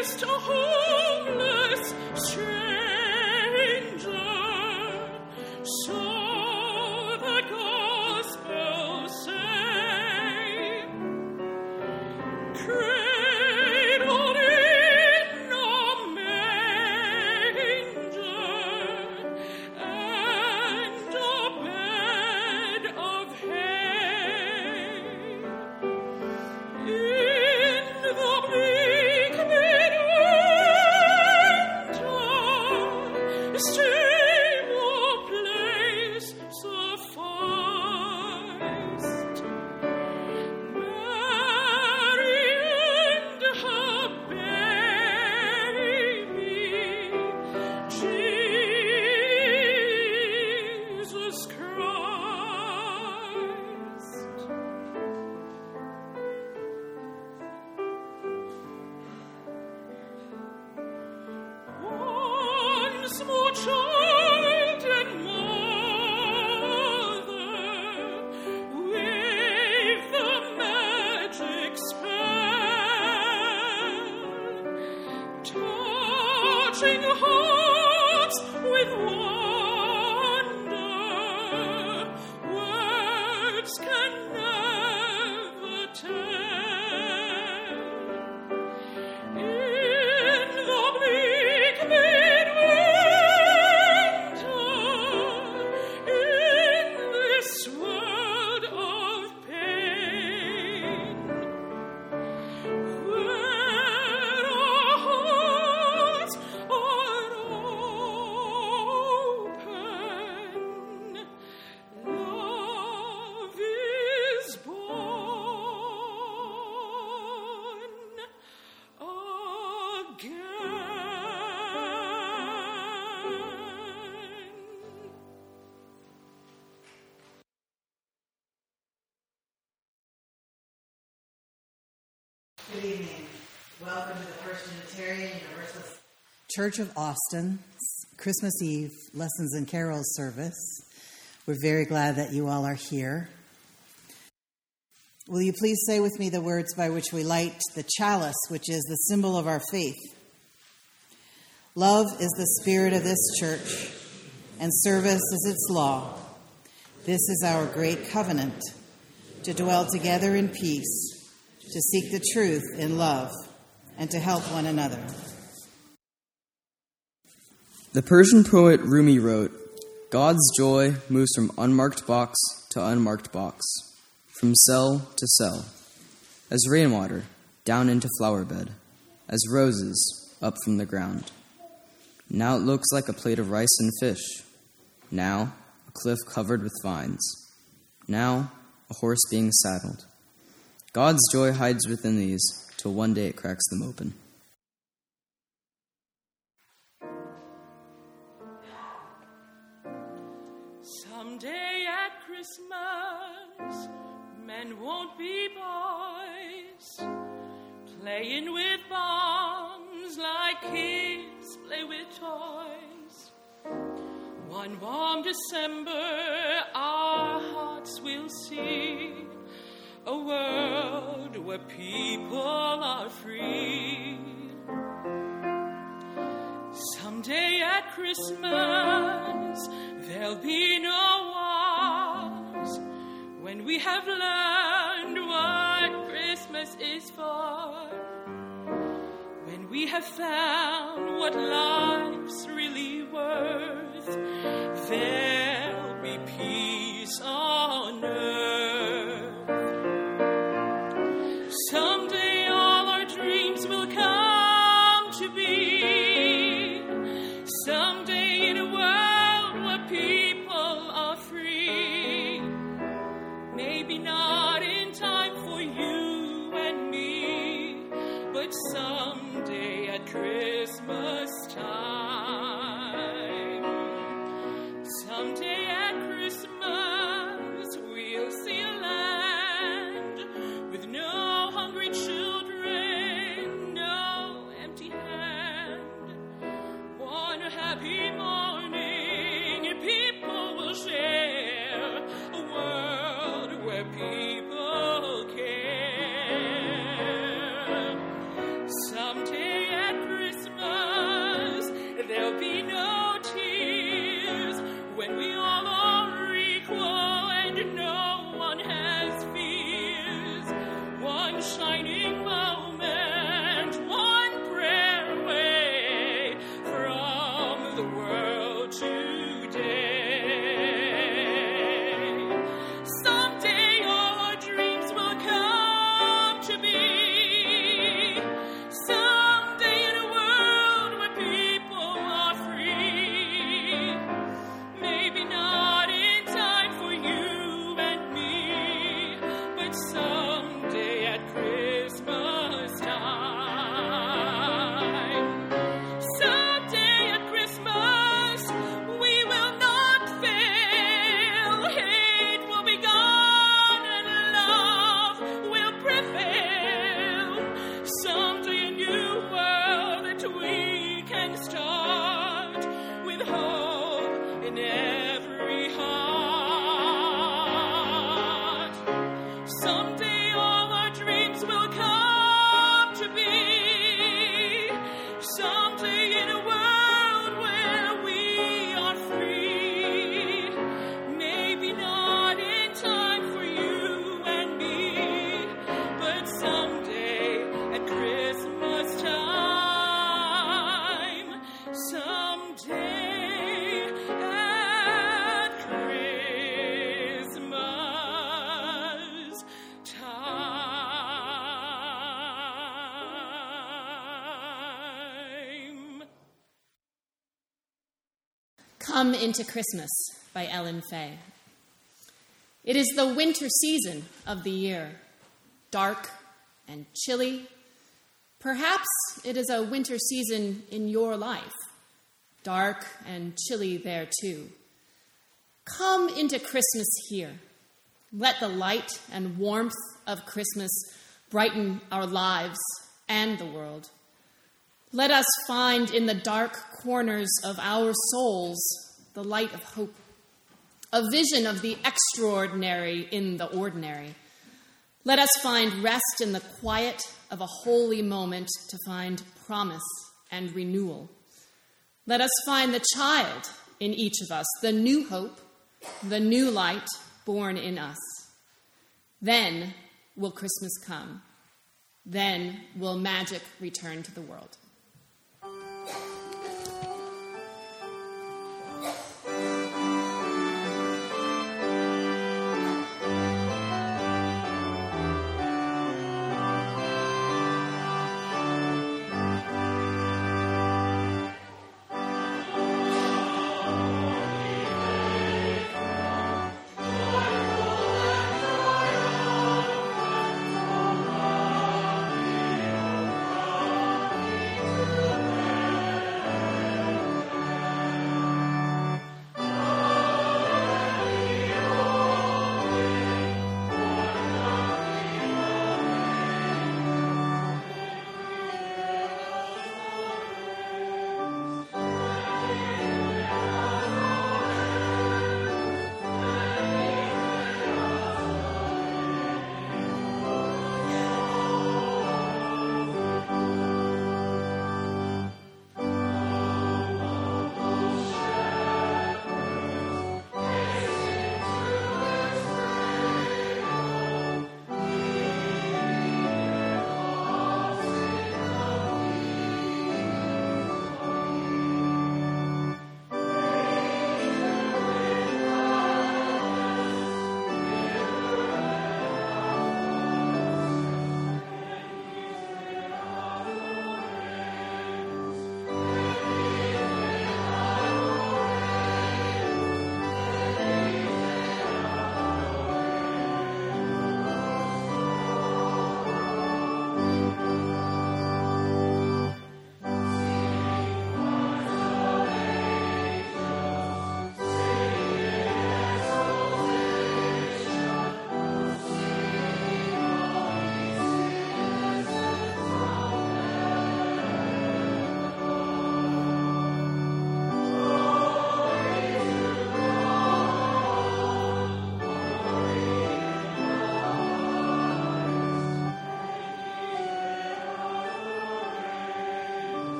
A homeless stranger. Church of Austin Christmas Eve Lessons and Carols service. We're very glad that you all are here. Will you please say with me the words by which we light the chalice, which is the symbol of our faith? Love is the spirit of this church, and service is its law. This is our great covenant to dwell together in peace, to seek the truth in love, and to help one another. The Persian poet Rumi wrote, God's joy moves from unmarked box to unmarked box, from cell to cell, as rainwater down into flower bed, as roses up from the ground. Now it looks like a plate of rice and fish. Now, a cliff covered with vines. Now, a horse being saddled. God's joy hides within these till one day it cracks them open. Men won't be boys, playing with bombs like kids play with toys. One warm December, our hearts will see a world where people are free. Someday at Christmas, there'll be no wars when we have learned what Christmas is for. When we have found what life's really worth, there'll be peace on earth. Time. Shining Come into Christmas by Ellen Fay. It is the winter season of the year, dark and chilly. Perhaps it is a winter season in your life, dark and chilly there too. Come into Christmas here. Let the light and warmth of Christmas brighten our lives and the world. Let us find in the dark corners of our souls the light of hope, a vision of the extraordinary in the ordinary. Let us find rest in the quiet of a holy moment to find promise and renewal. Let us find the child in each of us, the new hope, the new light born in us. Then will Christmas come. Then will magic return to the world.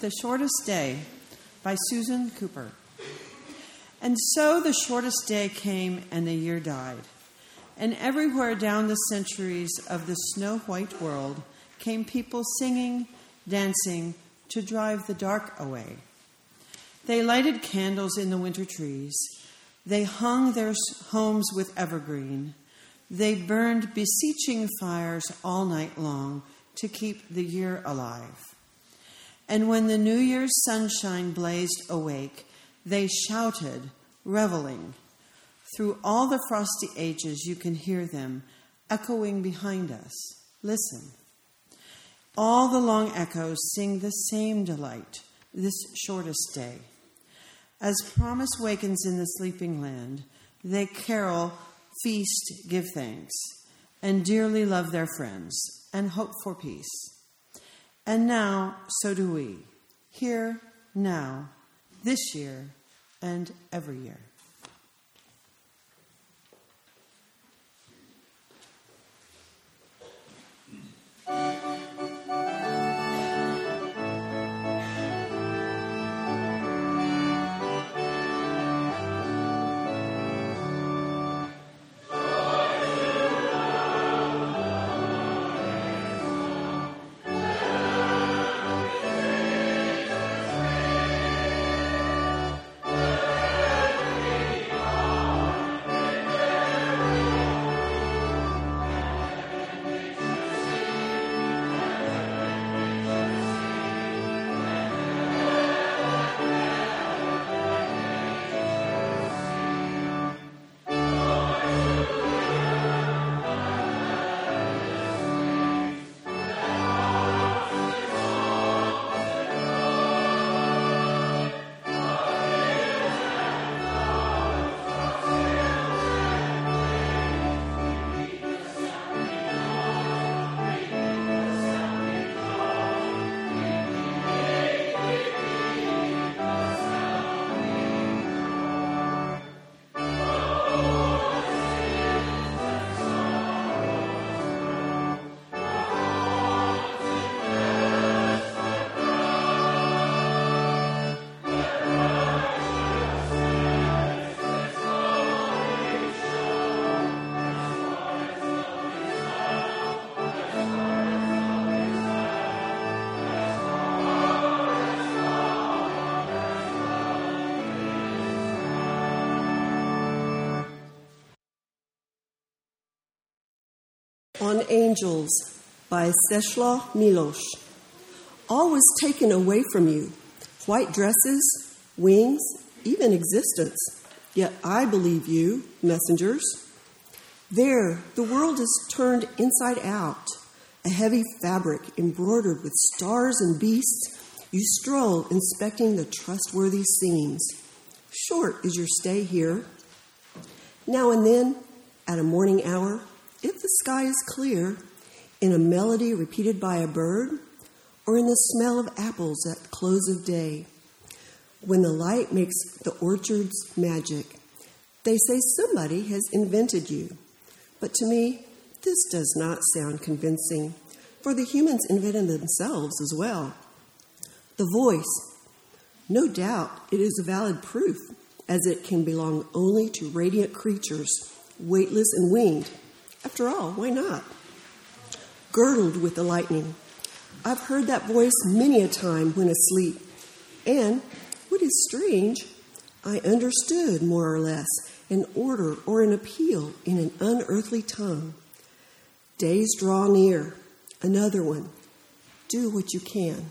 The Shortest Day by Susan Cooper. And so the shortest day came and the year died. And everywhere down the centuries of the snow white world came people singing, dancing to drive the dark away. They lighted candles in the winter trees. They hung their homes with evergreen. They burned beseeching fires all night long to keep the year alive. And when the New Year's sunshine blazed awake, they shouted, reveling. Through all the frosty ages, you can hear them echoing behind us. Listen. All the long echoes sing the same delight this shortest day. As promise wakens in the sleeping land, they carol, feast, give thanks, and dearly love their friends and hope for peace. And now, so do we, here, now, this year, and every year. on Angels by Czesław Miłosz. All was taken away from you white dresses, wings, even existence. Yet I believe you, messengers. There, the world is turned inside out, a heavy fabric embroidered with stars and beasts. You stroll inspecting the trustworthy scenes. Short is your stay here. Now and then, at a morning hour, if the sky is clear, in a melody repeated by a bird, or in the smell of apples at close of day. When the light makes the orchard's magic, they say somebody has invented you. But to me, this does not sound convincing, for the humans invented themselves as well. The voice, no doubt it is a valid proof, as it can belong only to radiant creatures, weightless and winged after all, why not? Girdled with the lightning. I've heard that voice many a time when asleep. And, what is strange, I understood more or less an order or an appeal in an unearthly tongue. Days draw near. Another one. Do what you can.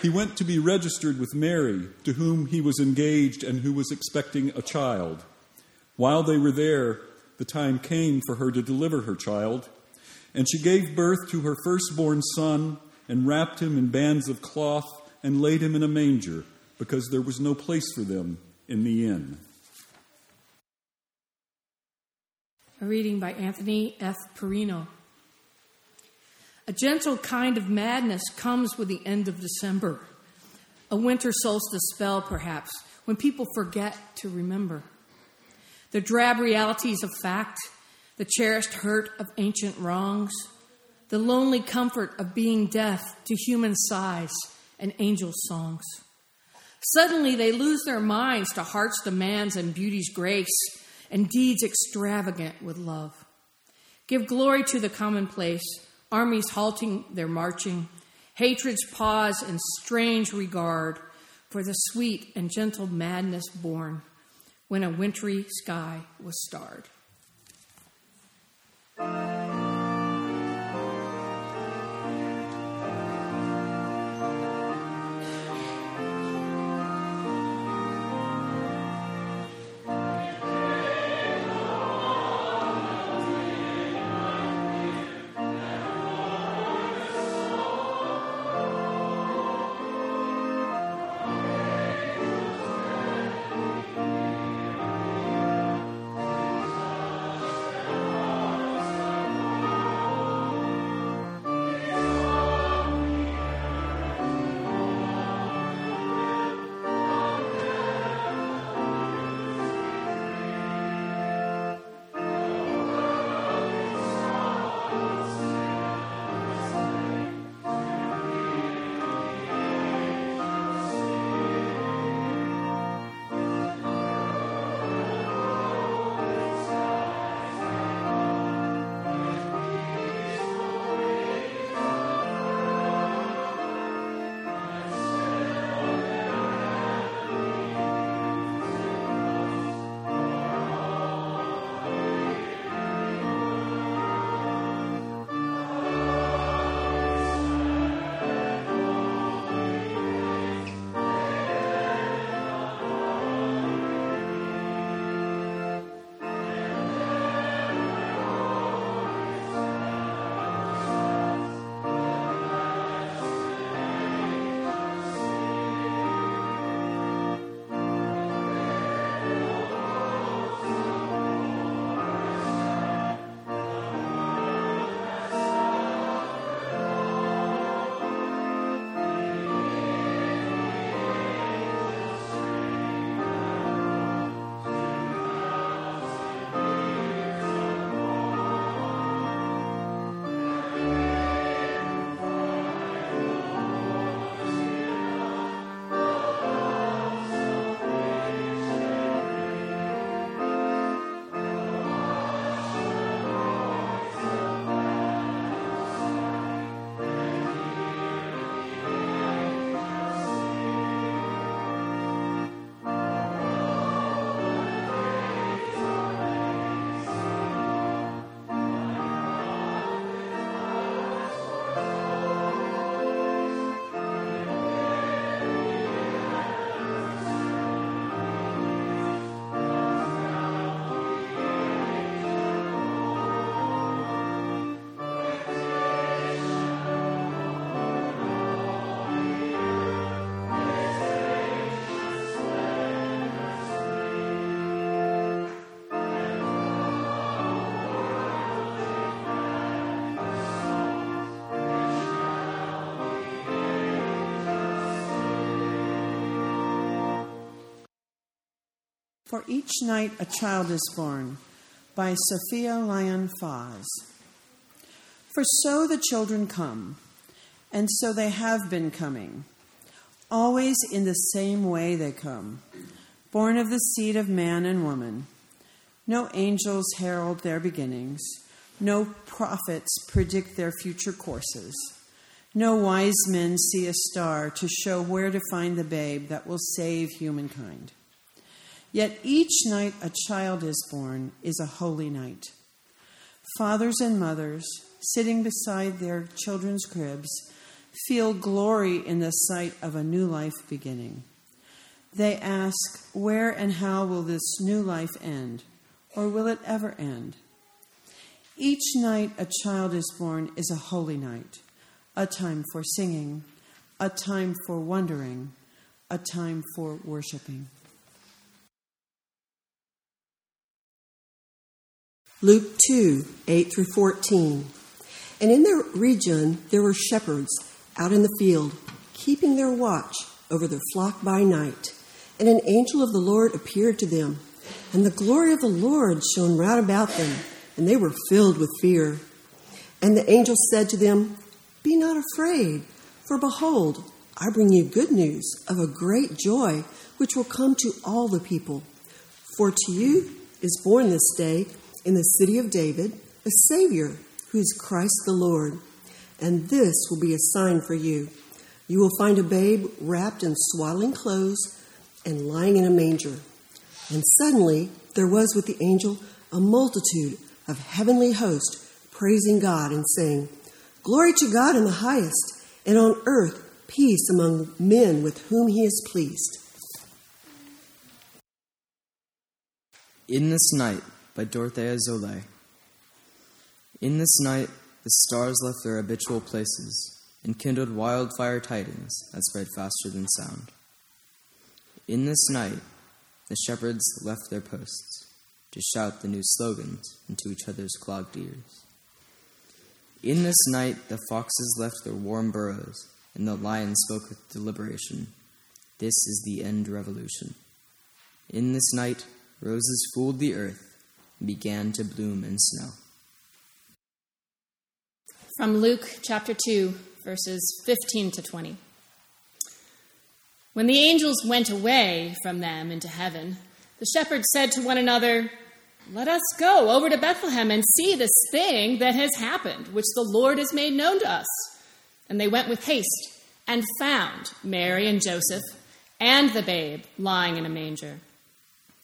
He went to be registered with Mary, to whom he was engaged and who was expecting a child. While they were there, the time came for her to deliver her child, and she gave birth to her firstborn son and wrapped him in bands of cloth and laid him in a manger, because there was no place for them in the inn. A reading by Anthony F. Perino. A gentle kind of madness comes with the end of December. A winter solstice spell, perhaps, when people forget to remember. The drab realities of fact, the cherished hurt of ancient wrongs, the lonely comfort of being deaf to human sighs and angel songs. Suddenly they lose their minds to heart's demands and beauty's grace and deeds extravagant with love. Give glory to the commonplace armies halting their marching, hatred's pause and strange regard for the sweet and gentle madness born when a wintry sky was starred. For each night a child is born by Sophia Lyon Fahs. For so the children come, and so they have been coming, Always in the same way they come, born of the seed of man and woman. No angels herald their beginnings, no prophets predict their future courses. No wise men see a star to show where to find the babe that will save humankind. Yet each night a child is born is a holy night. Fathers and mothers, sitting beside their children's cribs, feel glory in the sight of a new life beginning. They ask, Where and how will this new life end? Or will it ever end? Each night a child is born is a holy night, a time for singing, a time for wondering, a time for worshiping. Luke 2 8 through 14. And in their region there were shepherds out in the field, keeping their watch over their flock by night. And an angel of the Lord appeared to them, and the glory of the Lord shone round about them, and they were filled with fear. And the angel said to them, Be not afraid, for behold, I bring you good news of a great joy, which will come to all the people. For to you is born this day in the city of David a Savior, who is Christ the Lord. And this will be a sign for you. You will find a babe wrapped in swaddling clothes and lying in a manger. And suddenly there was with the angel a multitude of heavenly hosts praising God and saying, Glory to God in the highest, and on earth peace among men with whom he is pleased. In This Night by Dorothea Sölle. In this night the stars left their habitual places and kindled wildfire tidings that spread faster than sound. In this night the shepherds left their posts to shout the new slogans into each other's clogged ears. In this night the foxes left their warm burrows and the lion spoke with deliberation. This is the end revolution. In this night roses fooled the earth began to bloom in snow. From Luke chapter 2, verses 15 to 20. When the angels went away from them into heaven, the shepherds said to one another, Let us go over to Bethlehem and see this thing that has happened, which the Lord has made known to us. And they went with haste and found Mary and Joseph and the babe lying in a manger.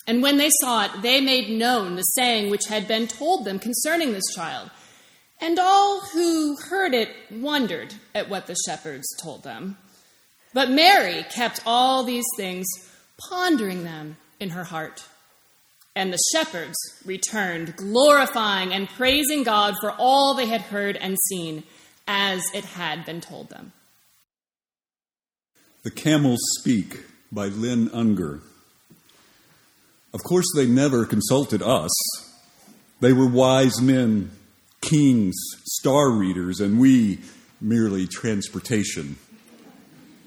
And when they saw it, they made known the saying which had been told them concerning this child. And all who heard it wondered at what the shepherds told them. But Mary kept all these things, pondering them in her heart. And the shepherds returned, glorifying and praising God for all they had heard and seen, as it had been told them. The Camels Speak by Lynn Ungar. Of course, they never consulted us. They were wise men, kings, star readers, and we merely transportation.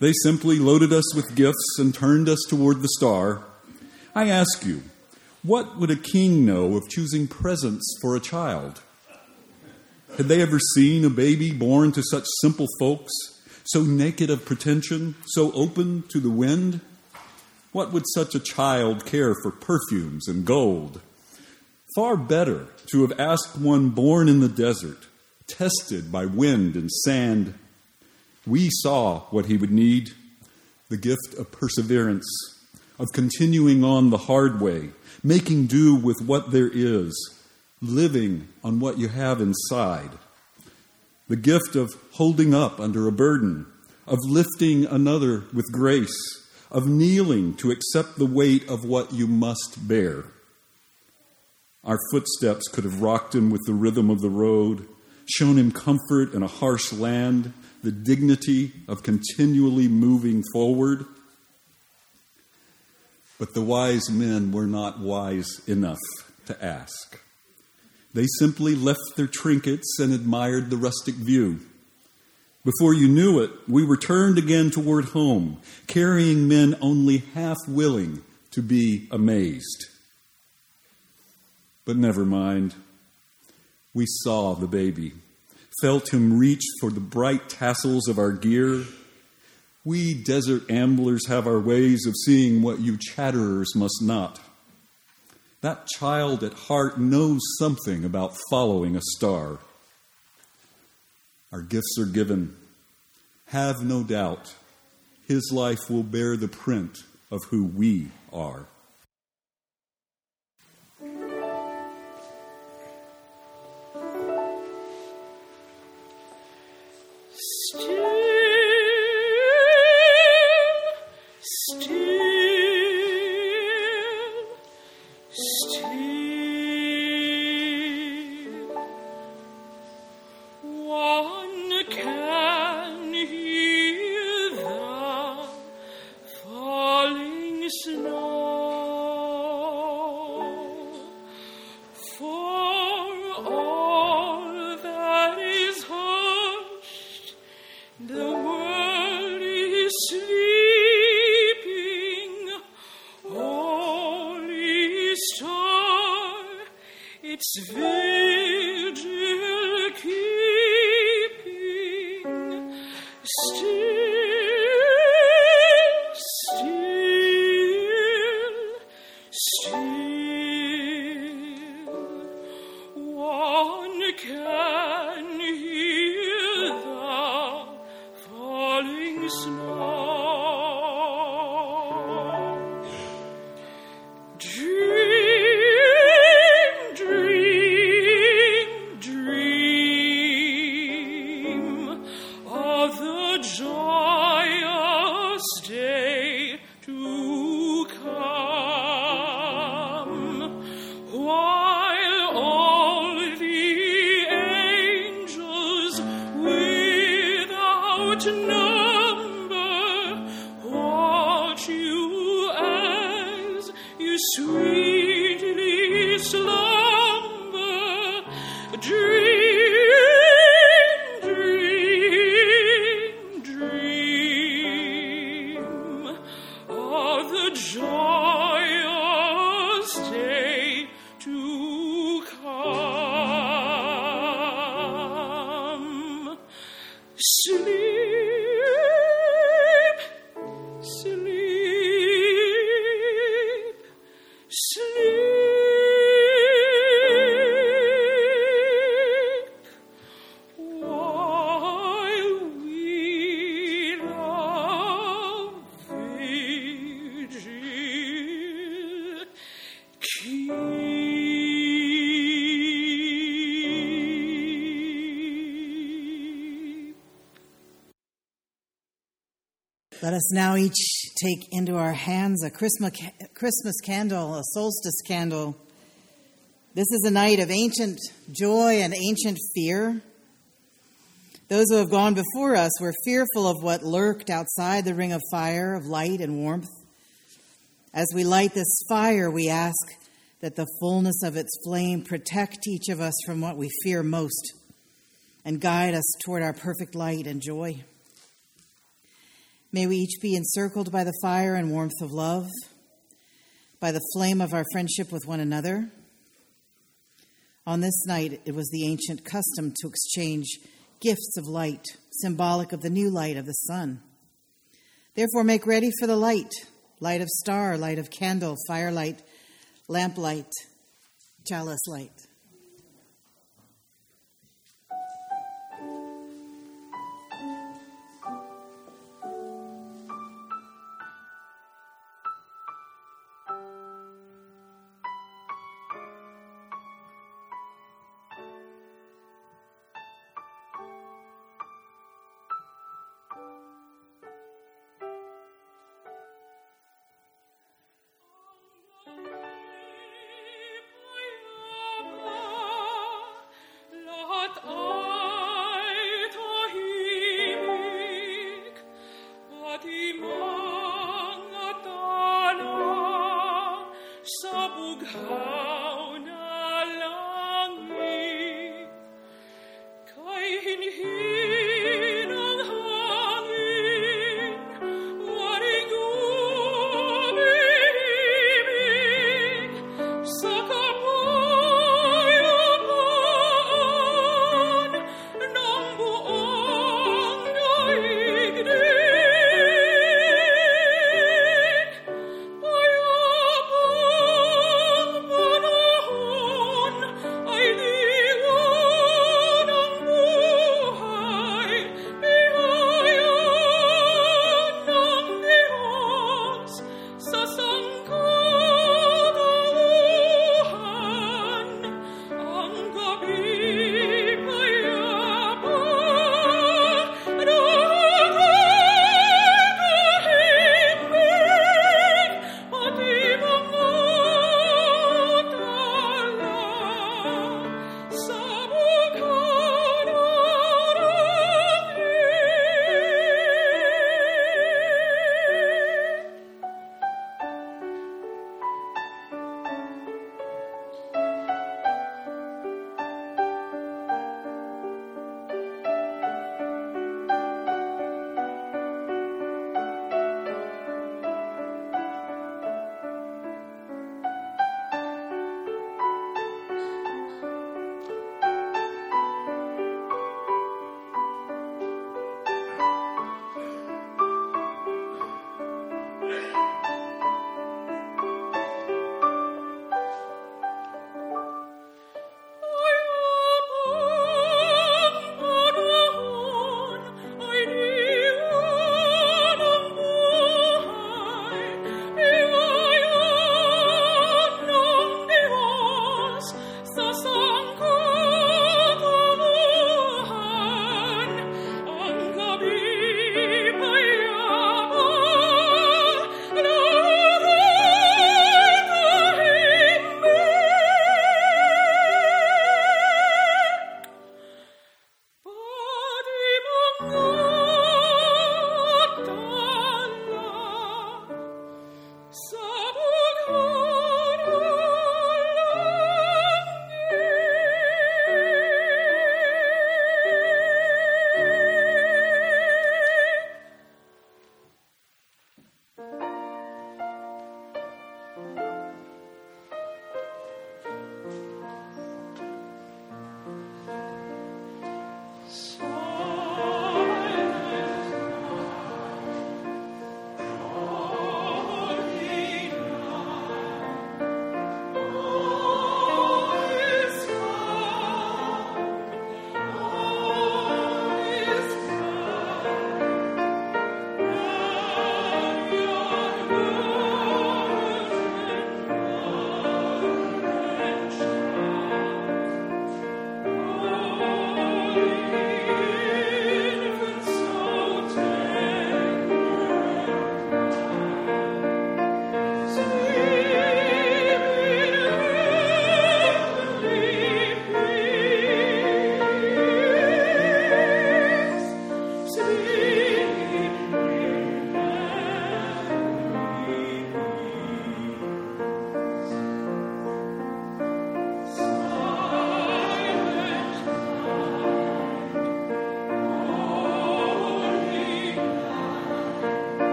They simply loaded us with gifts and turned us toward the star. I ask you, what would a king know of choosing presents for a child? Had they ever seen a baby born to such simple folks, so naked of pretension, so open to the wind? What would such a child care for perfumes and gold? Far better to have asked one born in the desert, tested by wind and sand. We saw what he would need the gift of perseverance, of continuing on the hard way, making do with what there is, living on what you have inside. The gift of holding up under a burden, of lifting another with grace of kneeling to accept the weight of what you must bear. Our footsteps could have rocked him with the rhythm of the road, shown him comfort in a harsh land, the dignity of continually moving forward. But the wise men were not wise enough to ask. They simply left their trinkets and admired the rustic view. Before you knew it, we returned again toward home, carrying men only half willing to be amazed. But never mind. We saw the baby, felt him reach for the bright tassels of our gear. We desert amblers have our ways of seeing what you chatterers must not. That child at heart knows something about following a star. Our gifts are given. Have no doubt, his life will bear the print of who we are. Let us now each take into our hands a Christmas, candle, a solstice candle. This is a night of ancient joy and ancient fear. Those who have gone before us were fearful of what lurked outside the ring of fire, of light and warmth. As we light this fire, we ask that the fullness of its flame protect each of us from what we fear most and guide us toward our perfect light and joy. May we each be encircled by the fire and warmth of love, by the flame of our friendship with one another. On this night, it was the ancient custom to exchange gifts of light, symbolic of the new light of the sun. Therefore, make ready for the light light of star, light of candle, firelight, lamplight, chalice light.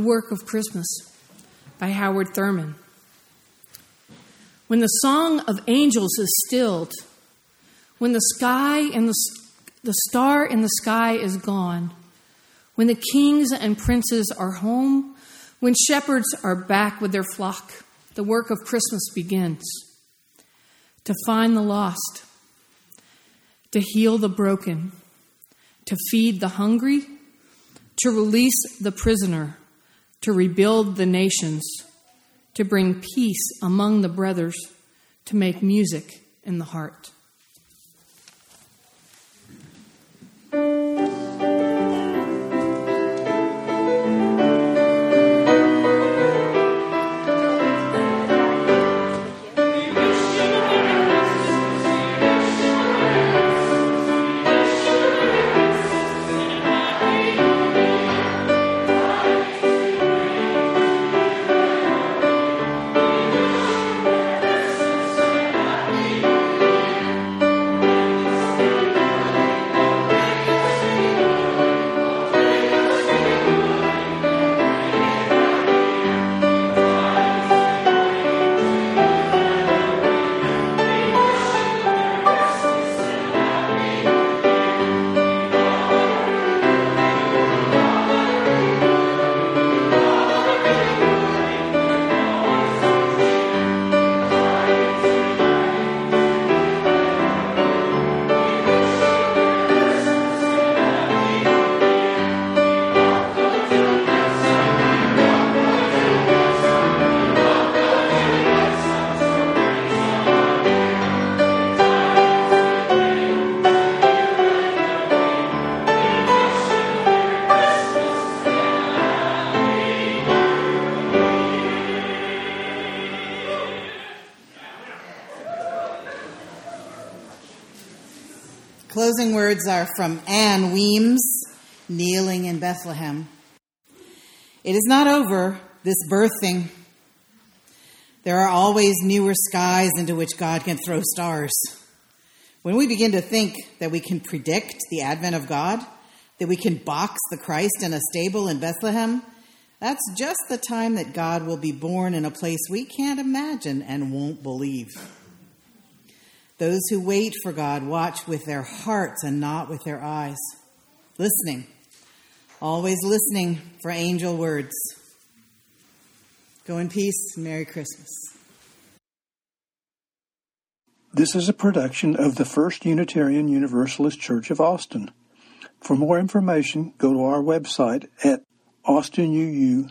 The Work of Christmas by Howard Thurman. When the song of angels is stilled, when the sky and the, the star in the sky is gone, when the kings and princes are home, when shepherds are back with their flock, the work of Christmas begins. To find the lost, to heal the broken, to feed the hungry, to release the prisoner, to rebuild the nations, to bring peace among the brothers, to make music in the heart. Closing words are from Ann Weems, kneeling in Bethlehem. It is not over, this birthing. There are always newer skies into which God can throw stars. When we begin to think that we can predict the advent of God, that we can box the Christ in a stable in Bethlehem, that's just the time that God will be born in a place we can't imagine and won't believe. Those who wait for God watch with their hearts and not with their eyes, listening, always listening for angel words. Go in peace. Merry Christmas. This is a production of the First Unitarian Universalist Church of Austin. For more information, go to our website at austinuu.org.